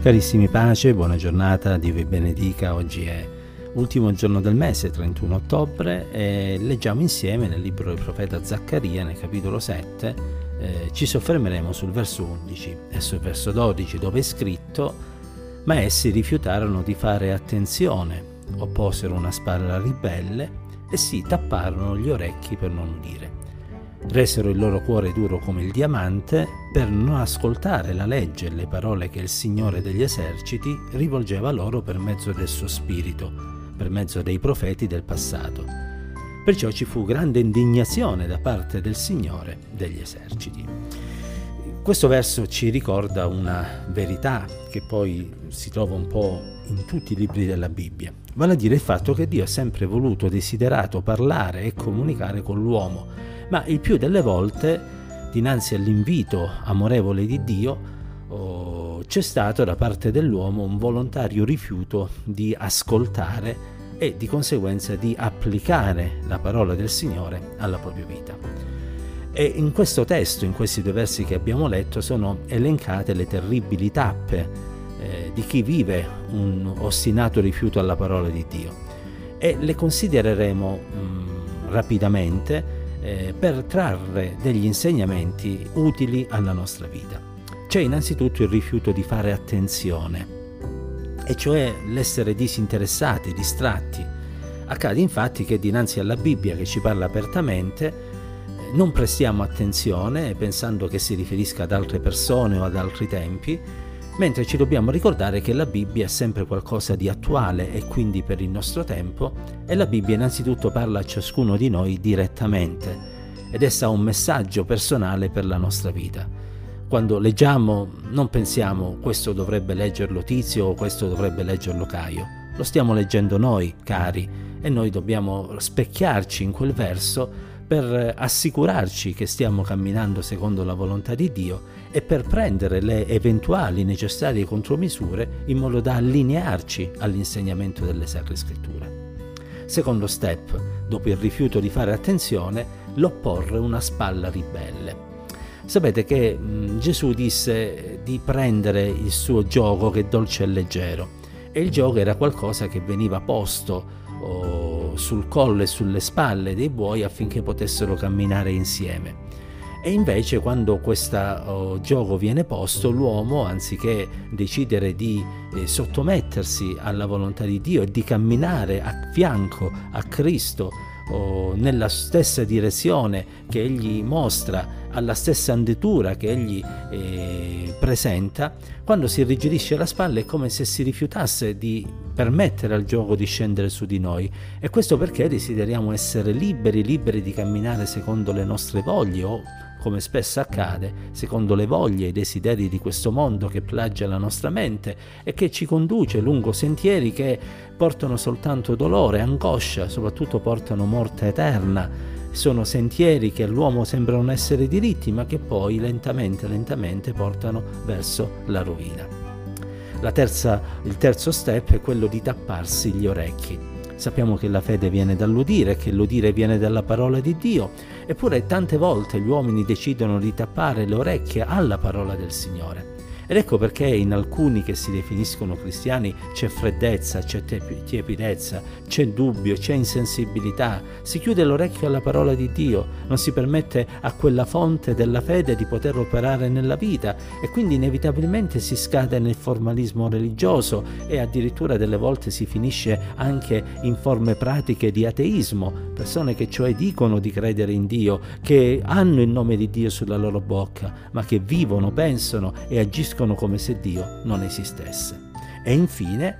Carissimi pace, buona giornata, Dio vi benedica. Oggi è ultimo giorno del mese, 31 ottobre, e leggiamo insieme nel libro del profeta Zaccaria, nel capitolo 7, eh, ci soffermeremo sul verso 11 e sul verso 12 dove è scritto ma essi rifiutarono di fare attenzione, opposero una spalla ribelle e si tapparono gli orecchi per non udire resero il loro cuore duro come il diamante per non ascoltare la legge e le parole che il Signore degli eserciti rivolgeva loro per mezzo del suo spirito, per mezzo dei profeti del passato. Perciò ci fu grande indignazione da parte del Signore degli eserciti. Questo verso ci ricorda una verità che poi si trova un po' in tutti i libri della Bibbia, vale a dire il fatto che Dio ha sempre voluto, desiderato parlare e comunicare con l'uomo, ma il più delle volte, dinanzi all'invito amorevole di Dio, oh, c'è stato da parte dell'uomo un volontario rifiuto di ascoltare e di conseguenza di applicare la parola del Signore alla propria vita. E in questo testo, in questi due versi che abbiamo letto, sono elencate le terribili tappe eh, di chi vive un ostinato rifiuto alla parola di Dio. E le considereremo mh, mm, rapidamente eh, per trarre degli insegnamenti utili alla nostra vita. C'è innanzitutto il rifiuto di fare attenzione, e cioè l'essere disinteressati, distratti. Accade infatti che dinanzi alla Bibbia che ci parla apertamente, non prestiamo attenzione pensando che si riferisca ad altre persone o ad altri tempi, mentre ci dobbiamo ricordare che la Bibbia è sempre qualcosa di attuale e quindi per il nostro tempo e la Bibbia innanzitutto parla a ciascuno di noi direttamente ed essa ha un messaggio personale per la nostra vita. Quando leggiamo non pensiamo questo dovrebbe leggerlo Tizio o questo dovrebbe leggerlo Caio, lo stiamo leggendo noi, cari, e noi dobbiamo specchiarci in quel verso per assicurarci che stiamo camminando secondo la volontà di Dio e per prendere le eventuali necessarie contromisure in modo da allinearci all'insegnamento delle Sacre Scritture. Secondo step, dopo il rifiuto di fare attenzione, l'opporre una spalla ribelle. Sapete che mh, Gesù disse di prendere il suo gioco che è dolce e leggero e il gioco era qualcosa che veniva posto oh, sul collo e sulle spalle dei buoi affinché potessero camminare insieme. E invece quando questo oh, gioco viene posto, l'uomo, anziché decidere di eh, sottomettersi alla volontà di Dio e di camminare a fianco a Cristo oh, nella stessa direzione che Egli mostra, alla stessa andatura che Egli eh, presenta, quando si irrigidisce la spalla è come se si rifiutasse di permettere al gioco di scendere su di noi. E questo perché desideriamo essere liberi, liberi di camminare secondo le nostre voglie o come spesso accade, secondo le voglie e i desideri di questo mondo che plagia la nostra mente e che ci conduce lungo sentieri che portano soltanto dolore, angoscia, soprattutto portano morte eterna. Sono sentieri che all'uomo sembrano essere diritti, ma che poi lentamente, lentamente portano verso la rovina. La terza, il terzo step è quello di tapparsi gli orecchi. Sappiamo che la fede viene dall'udire, che l'udire viene dalla parola di Dio, eppure tante volte gli uomini decidono di tappare le orecchie alla parola del Signore. Ed ecco perché in alcuni che si definiscono cristiani c'è freddezza, c'è tiepidezza, c'è dubbio, c'è insensibilità, si chiude l'orecchio alla parola di Dio, non si permette a quella fonte della fede di poter operare nella vita e quindi inevitabilmente si scade nel formalismo religioso e addirittura delle volte si finisce anche in forme pratiche di ateismo, persone che cioè dicono di credere in Dio, che hanno il nome di Dio sulla loro bocca, ma che vivono, pensano e agiscono agiscono come se Dio non esistesse. E infine,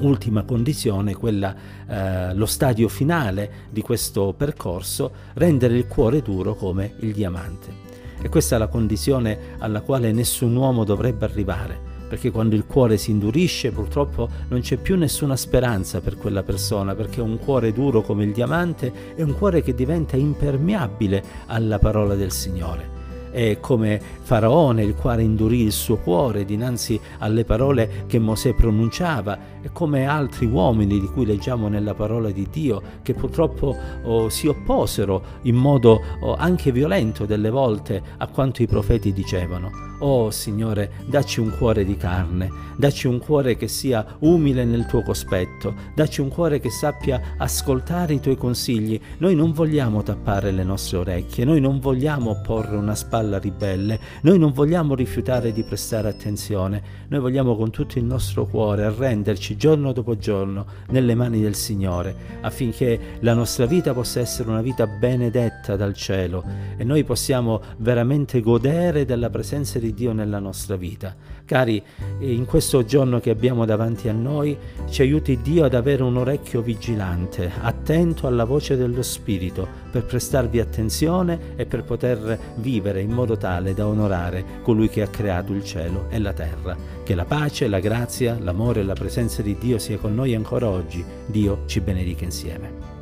ultima condizione, quella, eh, lo stadio finale di questo percorso, rendere il cuore duro come il diamante. E questa è la condizione alla quale nessun uomo dovrebbe arrivare, perché quando il cuore si indurisce purtroppo non c'è più nessuna speranza per quella persona, perché un cuore duro come il diamante è un cuore che diventa impermeabile alla parola del Signore e come Faraone, il quale indurì il suo cuore dinanzi alle parole che Mosè pronunciava, e come altri uomini di cui leggiamo nella parola di Dio, che purtroppo oh, si opposero in modo oh, anche violento delle volte a quanto i profeti dicevano. Oh Signore, dacci un cuore di carne, dacci un cuore che sia umile nel tuo cospetto, dacci un cuore che sappia ascoltare i tuoi consigli. Noi non vogliamo tappare le nostre orecchie, noi non vogliamo opporre una spalla ribelle, noi non vogliamo rifiutare di prestare attenzione, noi vogliamo con tutto il nostro cuore arrenderci giorno dopo giorno nelle mani del Signore, affinché la nostra vita possa essere una vita benedetta dal cielo e noi possiamo veramente godere della presenza di Dio nella nostra vita. Cari, in questo giorno che abbiamo davanti a noi, ci aiuti Dio ad avere un orecchio vigilante, attento alla voce dello Spirito, per prestarvi attenzione e per poter vivere in modo tale da onorare colui che ha creato il cielo e la terra. Che la pace, la grazia, l'amore e la presenza di Dio sia con noi ancora oggi. Dio ci benedica insieme.